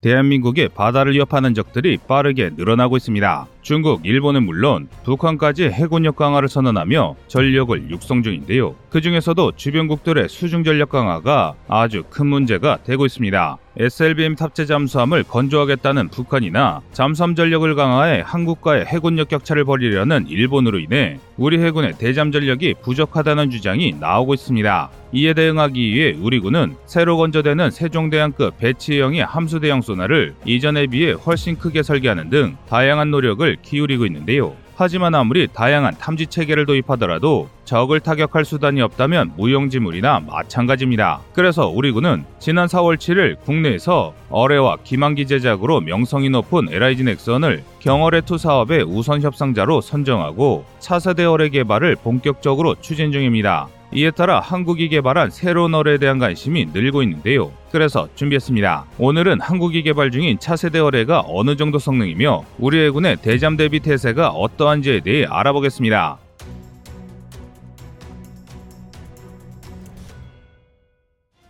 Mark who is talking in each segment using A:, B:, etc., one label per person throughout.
A: 대한민국의 바다를 위협하는 적들이 빠르게 늘어나고 있습니다. 중국, 일본은 물론 북한까지 해군력 강화를 선언하며 전력을 육성 중인데요. 그 중에서도 주변국들의 수중 전력 강화가 아주 큰 문제가 되고 있습니다. SLBM 탑재 잠수함을 건조하겠다는 북한이나 잠수함 전력을 강화해 한국과의 해군력 격차를 벌이려는 일본으로 인해 우리 해군의 대잠 전력이 부족하다는 주장이 나오고 있습니다. 이에 대응하기 위해 우리 군은 새로 건조되는 세종대왕급 배치형의 함수대형 소나를 이전에 비해 훨씬 크게 설계하는 등 다양한 노력을 기울이고 있는데요. 하지만 아무리 다양한 탐지 체계를 도입하더라도 적을 타격할 수단이 없다면 무용지물이나 마찬가지입니다. 그래서 우리 군은 지난 4월 7일 국내에서 어뢰와 기망기 제작으로 명성이 높은 LIG 넥선을 경어뢰2 사업의 우선 협상자로 선정하고 차세대 어뢰 개발을 본격적으로 추진 중입니다. 이에 따라 한국이 개발한 새로운 어뢰에 대한 관심이 늘고 있는데요. 그래서 준비했습니다. 오늘은 한국이 개발 중인 차세대 어뢰가 어느 정도 성능이며 우리 해군의 대잠 대비 태세가 어떠한지에 대해 알아보겠습니다.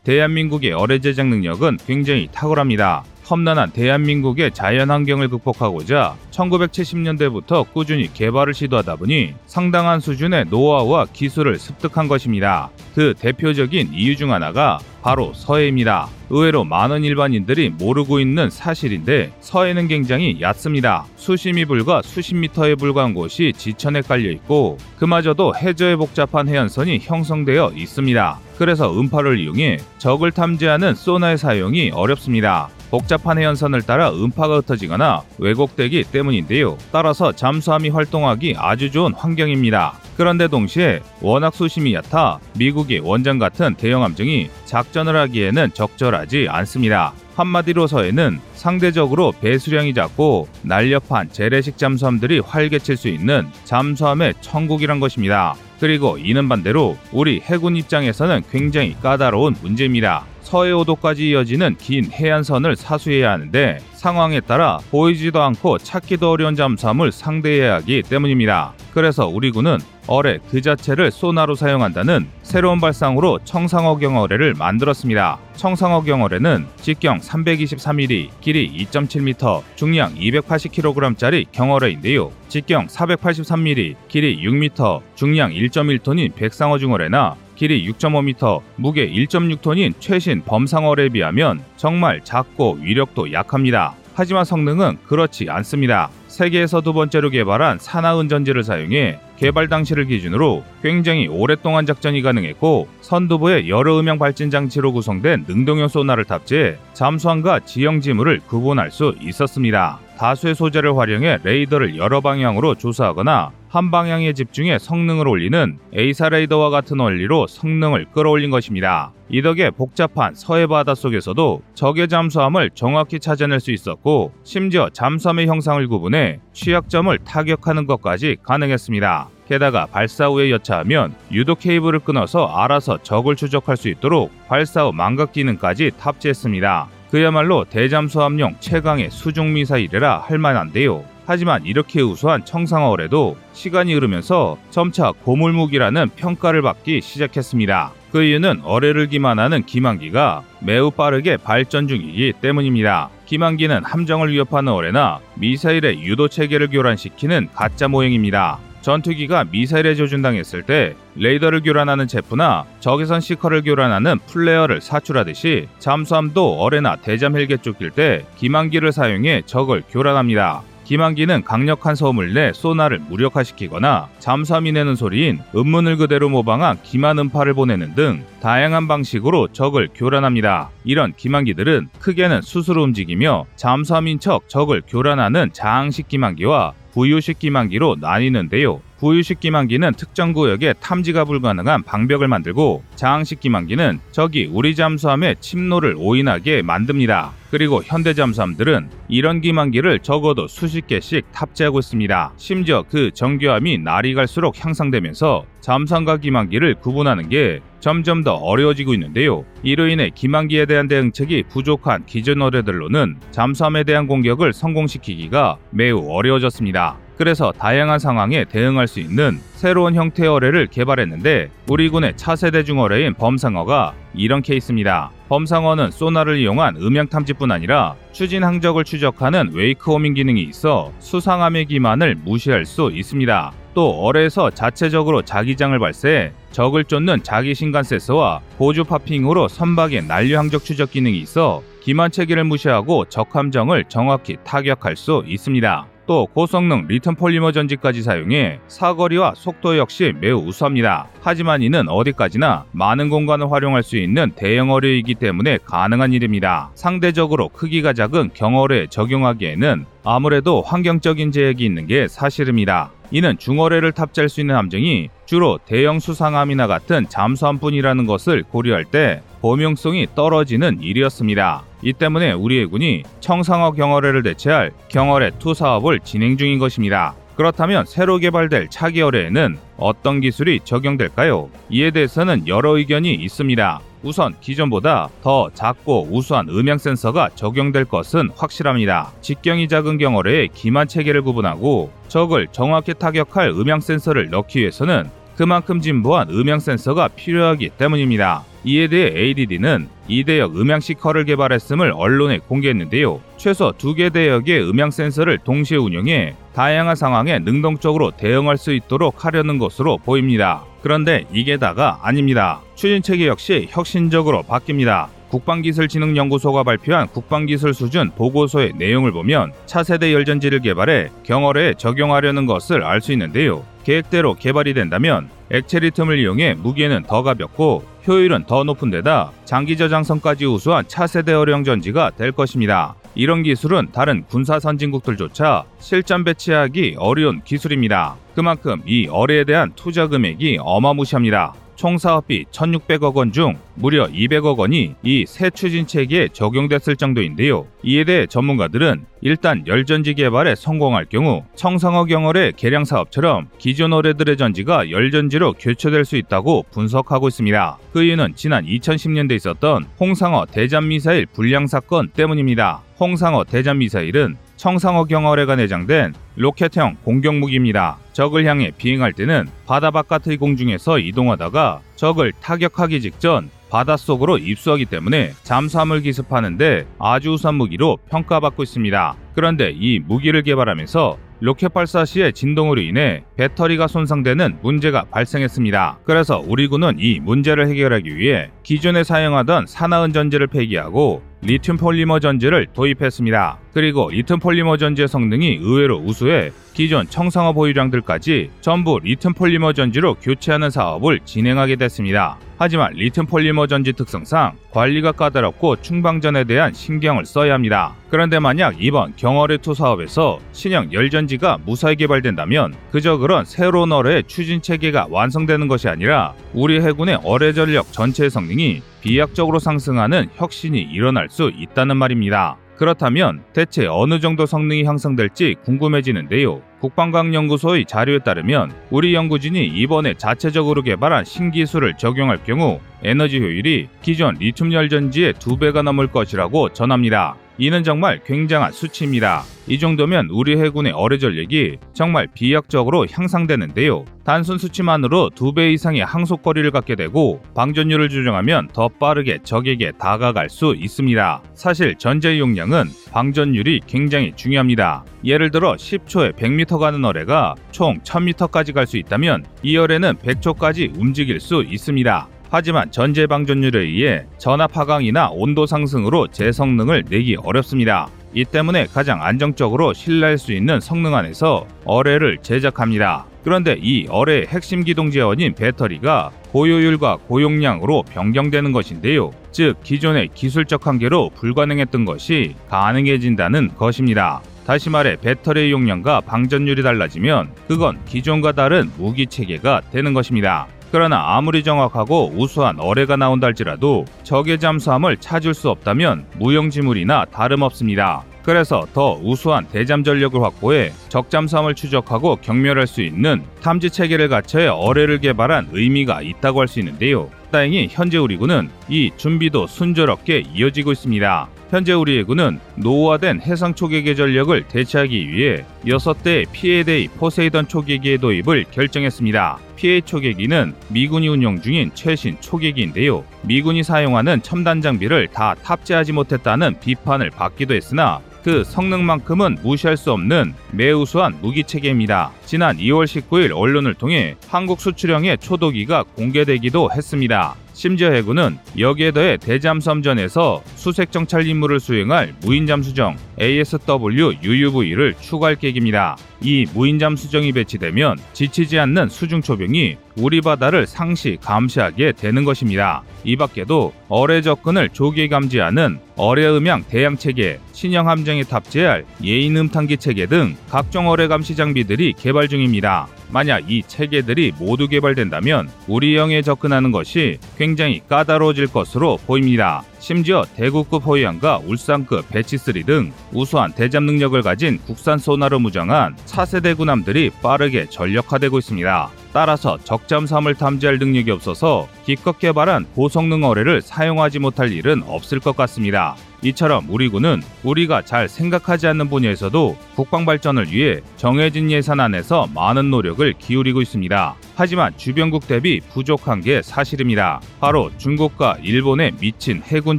A: 대한민국의 어뢰 제작 능력은 굉장히 탁월합니다. 험난한 대한민국의 자연 환경을 극복하고자 1970년대부터 꾸준히 개발을 시도하다 보니 상당한 수준의 노하우와 기술을 습득한 것입니다. 그 대표적인 이유 중 하나가 바로 서해입니다. 의외로 많은 일반인들이 모르고 있는 사실인데 서해는 굉장히 얕습니다. 수심이 불과 수십 미터에 불과한 곳이 지천에 깔려 있고 그마저도 해저에 복잡한 해안선이 형성되어 있습니다. 그래서 음파를 이용해 적을 탐지하는 소나의 사용이 어렵습니다. 복잡한 해안선을 따라 음파가 흩어지거나 왜곡되기 때문인데요. 따라서 잠수함이 활동하기 아주 좋은 환경입니다. 그런데 동시에 워낙 수심이 얕아 미국의 원전 같은 대형 함정이 작전을 하기에는 적절하지 않습니다. 한마디로 서해는 상대적으로 배수량이 작고 날렵한 재래식 잠수함들이 활개칠 수 있는 잠수함의 천국이란 것입니다. 그리고 이는 반대로 우리 해군 입장에서는 굉장히 까다로운 문제입니다. 서해오도까지 이어지는 긴 해안선을 사수해야 하는데 상황에 따라 보이지도 않고 찾기도 어려운 잠수함을 상대해야 하기 때문입니다. 그래서 우리 군은 어뢰 그 자체를 소나로 사용한다는 새로운 발상으로 청상어 경 어뢰를 만들었습니다. 청상어 경 어뢰는 직경 323mm, 길이 2.7m, 중량 280kg짜리 경어뢰인데요. 직경 483mm, 길이 6m, 중량 1.1톤인 백상어 중어뢰나 길이 6.5m, 무게 1.6톤인 최신 범상어뢰에 비하면 정말 작고 위력도 약합니다. 하지만 성능은 그렇지 않습니다. 세계에서 두 번째로 개발한 산화은전지를 사용해 개발 당시를 기준으로 굉장히 오랫동안 작전이 가능했고 선두부의 여러 음향 발진 장치로 구성된 능동형 소나를 탑재해 잠수함과 지형 지물을 구분할 수 있었습니다. 다수의 소재를 활용해 레이더를 여러 방향으로 조사하거나 한 방향에 집중해 성능을 올리는 AESA 레이더와 같은 원리로 성능을 끌어올린 것입니다. 이 덕에 복잡한 서해 바닷속에서도 적의 잠수함을 정확히 찾아낼 수 있었고 심지어 잠수함의 형상을 구분해 취약점을 타격하는 것까지 가능했습니다. 게다가 발사 후에 여차하면 유도 케이블을 끊어서 알아서 적을 추적할 수 있도록 발사 후 망각 기능까지 탑재했습니다. 그야말로 대잠수함용 최강의 수중 미사일이라 할 만한데요. 하지만 이렇게 우수한 청상어뢰도 시간이 흐르면서 점차 고물무기라는 평가를 받기 시작했습니다. 그 이유는 어뢰를 기만하는 기만기가 매우 빠르게 발전 중이기 때문입니다. 기만기는 함정을 위협하는 어뢰나 미사일의 유도 체계를 교란시키는 가짜 모형입니다. 전투기가 미사일에 조준당했을 때 레이더를 교란하는 chaff나 적외선 seeker를 교란하는 flare를 사출하듯이 잠수함도 어뢰나 대잠 헬기에 쫓길 때 기만기를 사용해 적을 교란합니다. 기만기는 강력한 소음을 내 소나를 무력화시키거나 잠수함이 내는 소리인 음문을 그대로 모방한 기만 음파를 보내는 등 다양한 방식으로 적을 교란합니다. 이런 기만기들은 크게는 스스로 움직이며 잠수함인 척 적을 교란하는 자항식 기만기와 부유식 기만기로 나뉘는데요. 부유식 기만기는 특정 구역에 탐지가 불가능한 방벽을 만들고 자항식 기만기는 적이 우리 잠수함의 침로를 오인하게 만듭니다. 그리고 현대 잠수함들은 이런 기만기를 적어도 수십 개씩 탑재하고 있습니다. 심지어 그 정교함이 날이 갈수록 향상되면서 잠수함과 기만기를 구분하는 게 점점 더 어려워지고 있는데요. 이로 인해 기만기에 대한 대응책이 부족한 기존 어뢰들로는 잠수함에 대한 공격을 성공시키기가 매우 어려워졌습니다. 그래서 다양한 상황에 대응할 수 있는 새로운 형태의 어뢰를 개발했는데 우리 군의 차세대 중어뢰인 범상어가 이런 케이스입니다. 범상어는 소나를 이용한 음향 탐지뿐 아니라 추진 항적을 추적하는 wake homing 기능이 있어 수상함의 기만을 무시할 수 있습니다. 또 어뢰에서 자체적으로 자기장을 발사해 적을 쫓는 자기 신간 세서와 보조 파핑으로 선박의 난류 항적 추적 기능이 있어 기만 체계를 무시하고 적 함정을 정확히 타격할 수 있습니다. 또 고성능 리튬 폴리머 전지까지 사용해 사거리와 속도 역시 매우 우수합니다. 하지만 이는 어디까지나 많은 공간을 활용할 수 있는 대형 어뢰이기 때문에 가능한 일입니다. 상대적으로 크기가 작은 경어뢰에 적용하기에는 아무래도 환경적인 제약이 있는 게 사실입니다. 이는 중어뢰를 탑재할 수 있는 함정이 주로 대형 수상함이나 같은 잠수함뿐이라는 것을 고려할 때 범용성이 떨어지는 일이었습니다. 이 때문에 우리 해군이 청상어 경어뢰를 대체할 경어뢰2 사업을 진행 중인 것입니다. 그렇다면 새로 개발될 차기 어뢰에는 어떤 기술이 적용될까요? 이에 대해서는 여러 의견이 있습니다. 우선 기존보다 더 작고 우수한 음향 센서가 적용될 것은 확실합니다. 직경이 작은 경어뢰의 기만 체계를 구분하고 적을 정확히 타격할 음향 센서를 넣기 위해서는 그만큼 진보한 음향 센서가 필요하기 때문입니다. 이에 대해 ADD는 2대역 음향 시커를 개발했음을 언론에 공개했는데요. 최소 2개 대역의 음향 센서를 동시에 운영해 다양한 상황에 능동적으로 대응할 수 있도록 하려는 것으로 보입니다. 그런데 이게 다가 아닙니다. 추진체계 역시 혁신적으로 바뀝니다. 국방기술진흥연구소가 발표한 국방기술 수준 보고서의 내용을 보면 차세대 열전지를 개발해 경어에 적용하려는 것을 알 수 있는데요. 계획대로 개발이 된다면 액체 리튬을 이용해 무게는 더 가볍고 효율은 더 높은 데다 장기 저장성까지 우수한 차세대 어령 전지가 될 것입니다. 이런 기술은 다른 군사 선진국들조차 실전 배치하기 어려운 기술입니다. 그만큼 이 어뢰에 대한 투자 금액이 어마무시합니다. 총 사업비 1,600억 원 중 무려 200억 원이 이 새 추진 체계에 적용됐을 정도인데요. 이에 대해 전문가들은 일단 열전지 개발에 성공할 경우 청상어 경어뢰 개량 사업처럼 기존 어뢰들의 전지가 열전지로 교체될 수 있다고 분석하고 있습니다. 그 이유는 지난 2010년대 있었던 홍상어 대잠 미사일 불량 사건 때문입니다. 홍상어 대잠 미사일은 청상어 경어뢰가 내장된 로켓형 공격무기입니다. 적을 향해 비행할 때는 바다 바깥의 공중에서 이동하다가 적을 타격하기 직전 바닷속으로 입수하기 때문에 잠수함을 기습하는데 아주 우수한 무기로 평가받고 있습니다. 그런데 이 무기를 개발하면서 로켓 발사 시의 진동으로 인해 배터리가 손상되는 문제가 발생했습니다. 그래서 우리 군은 이 문제를 해결하기 위해 기존에 사용하던 산화은 전지를 폐기하고 리튬 폴리머 전지를 도입했습니다. 그리고 리튬 폴리머 전지의 성능이 의외로 우수해 기존 청상어 보유량들까지 전부 리튬 폴리머 전지로 교체하는 사업을 진행하게 됐습니다. 하지만 리튬 폴리머 전지 특성상 관리가 까다롭고 충방전에 대한 신경을 써야 합니다. 그런데 만약 이번 경어뢰2 사업에서 신형 열전지가 무사히 개발된다면 그저 그런 새로운 어뢰 추진 체계가 완성되는 것이 아니라 우리 해군의 어뢰 전력 전체의 성능이 비약적으로 상승하는 혁신이 일어날 수 있다는 말입니다. 그렇다면 대체 어느 정도 성능이 향상될지 궁금해지는데요. 국방과학연구소의 자료에 따르면 우리 연구진이 이번에 자체적으로 개발한 신기술을 적용할 경우 에너지 효율이 기존 리튬 열전지의 두 배가 넘을 것이라고 전합니다. 이는 정말 굉장한 수치입니다. 이 정도면 우리 해군의 어뢰 전력이 정말 비약적으로 향상되는데요. 단순 수치만으로 두 배 이상의 항속거리를 갖게 되고 방전율을 조정하면 더 빠르게 적에게 다가갈 수 있습니다. 사실 전제 용량은 방전율이 굉장히 중요합니다. 예를 들어 10초에 100m 가는 어뢰가 총 1000m까지 갈 수 있다면 이 어뢰는 100초까지 움직일 수 있습니다. 하지만 전제 방전율에 의해 전압 하강이나 온도 상승으로 제 성능을 내기 어렵습니다. 이 때문에 가장 안정적으로 신뢰할 수 있는 성능 안에서 어뢰를 제작합니다. 그런데 이 어뢰의 핵심 기동 제원인 배터리가 고효율과 고용량으로 변경되는 것인데요. 즉 기존의 기술적 한계로 불가능했던 것이 가능해진다는 것입니다. 다시 말해 배터리 용량과 방전율이 달라지면 그건 기존과 다른 무기 체계가 되는 것입니다. 그러나 아무리 정확하고 우수한 어뢰가 나온다 할지라도 적의 잠수함을 찾을 수 없다면 무용지물이나 다름없습니다. 그래서 더 우수한 대잠 전력을 확보해 적잠수함을 추적하고 경멸할 수 있는 탐지 체계를 갖춰야 어뢰를 개발한 의미가 있다고 할 수 있는데요. 다행히 현재 우리 군은 이 준비도 순조롭게 이어지고 있습니다. 현재 우리 해군은 노후화된 해상 초계기 전력을 대체하기 위해 6대의 P-8A 포세이돈 초계기의 도입을 결정했습니다. P-8A 초계기는 미군이 운용 중인 최신 초계기인데요. 미군이 사용하는 첨단 장비를 다 탑재하지 못했다는 비판을 받기도 했으나 그 성능만큼은 무시할 수 없는 매우 우수한 무기 체계입니다. 지난 2월 19일 언론을 통해 한국 수출형의 초도기가 공개되기도 했습니다. 심지어 해군은 여기에 더해 대잠수함전에서 수색 정찰 임무를 수행할 무인잠수정 ASW UUV를 추가할 계획입니다. 이 무인잠수정이 배치되면 지치지 않는 수중초병이 우리 바다를 상시 감시하게 되는 것입니다. 이 밖에도 어뢰 접근을 조기에 감지하는 어뢰 음향 대양 체계, 신형 함정에 탑재할 예인 음탄기 체계 등 각종 어뢰 감시 장비들이 개발 중입니다. 만약 이 체계들이 모두 개발된다면 우리 영에 접근하는 것이 굉장히 까다로워질 것으로 보입니다. 심지어 대구급 호위함과 울산급 배치3 등 우수한 대잠 능력을 가진 국산 소나로 무장한 차세대 군함들이 빠르게 전력화되고 있습니다. 따라서 적잠수함을 탐지할 능력이 없어서 기껏 개발한 고성능 어뢰를 사용하지 못할 일은 없을 것 같습니다. 이처럼 우리 군은 우리가 잘 생각하지 않는 분야에서도 국방 발전을 위해 정해진 예산 안에서 많은 노력을 기울이고 있습니다. 하지만 주변국 대비 부족한 게 사실입니다. 바로 중국과 일본의 미친 해군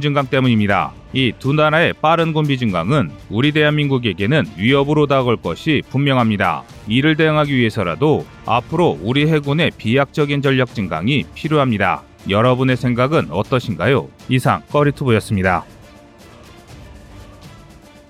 A: 증강 때문입니다. 이 두 나라의 빠른 군비 증강은 우리 대한민국에게는 위협으로 다가올 것이 분명합니다. 이를 대응하기 위해서라도 앞으로 우리 해군의 비약적인 전력 증강이 필요합니다. 여러분의 생각은 어떠신가요? 이상 꺼리투브였습니다.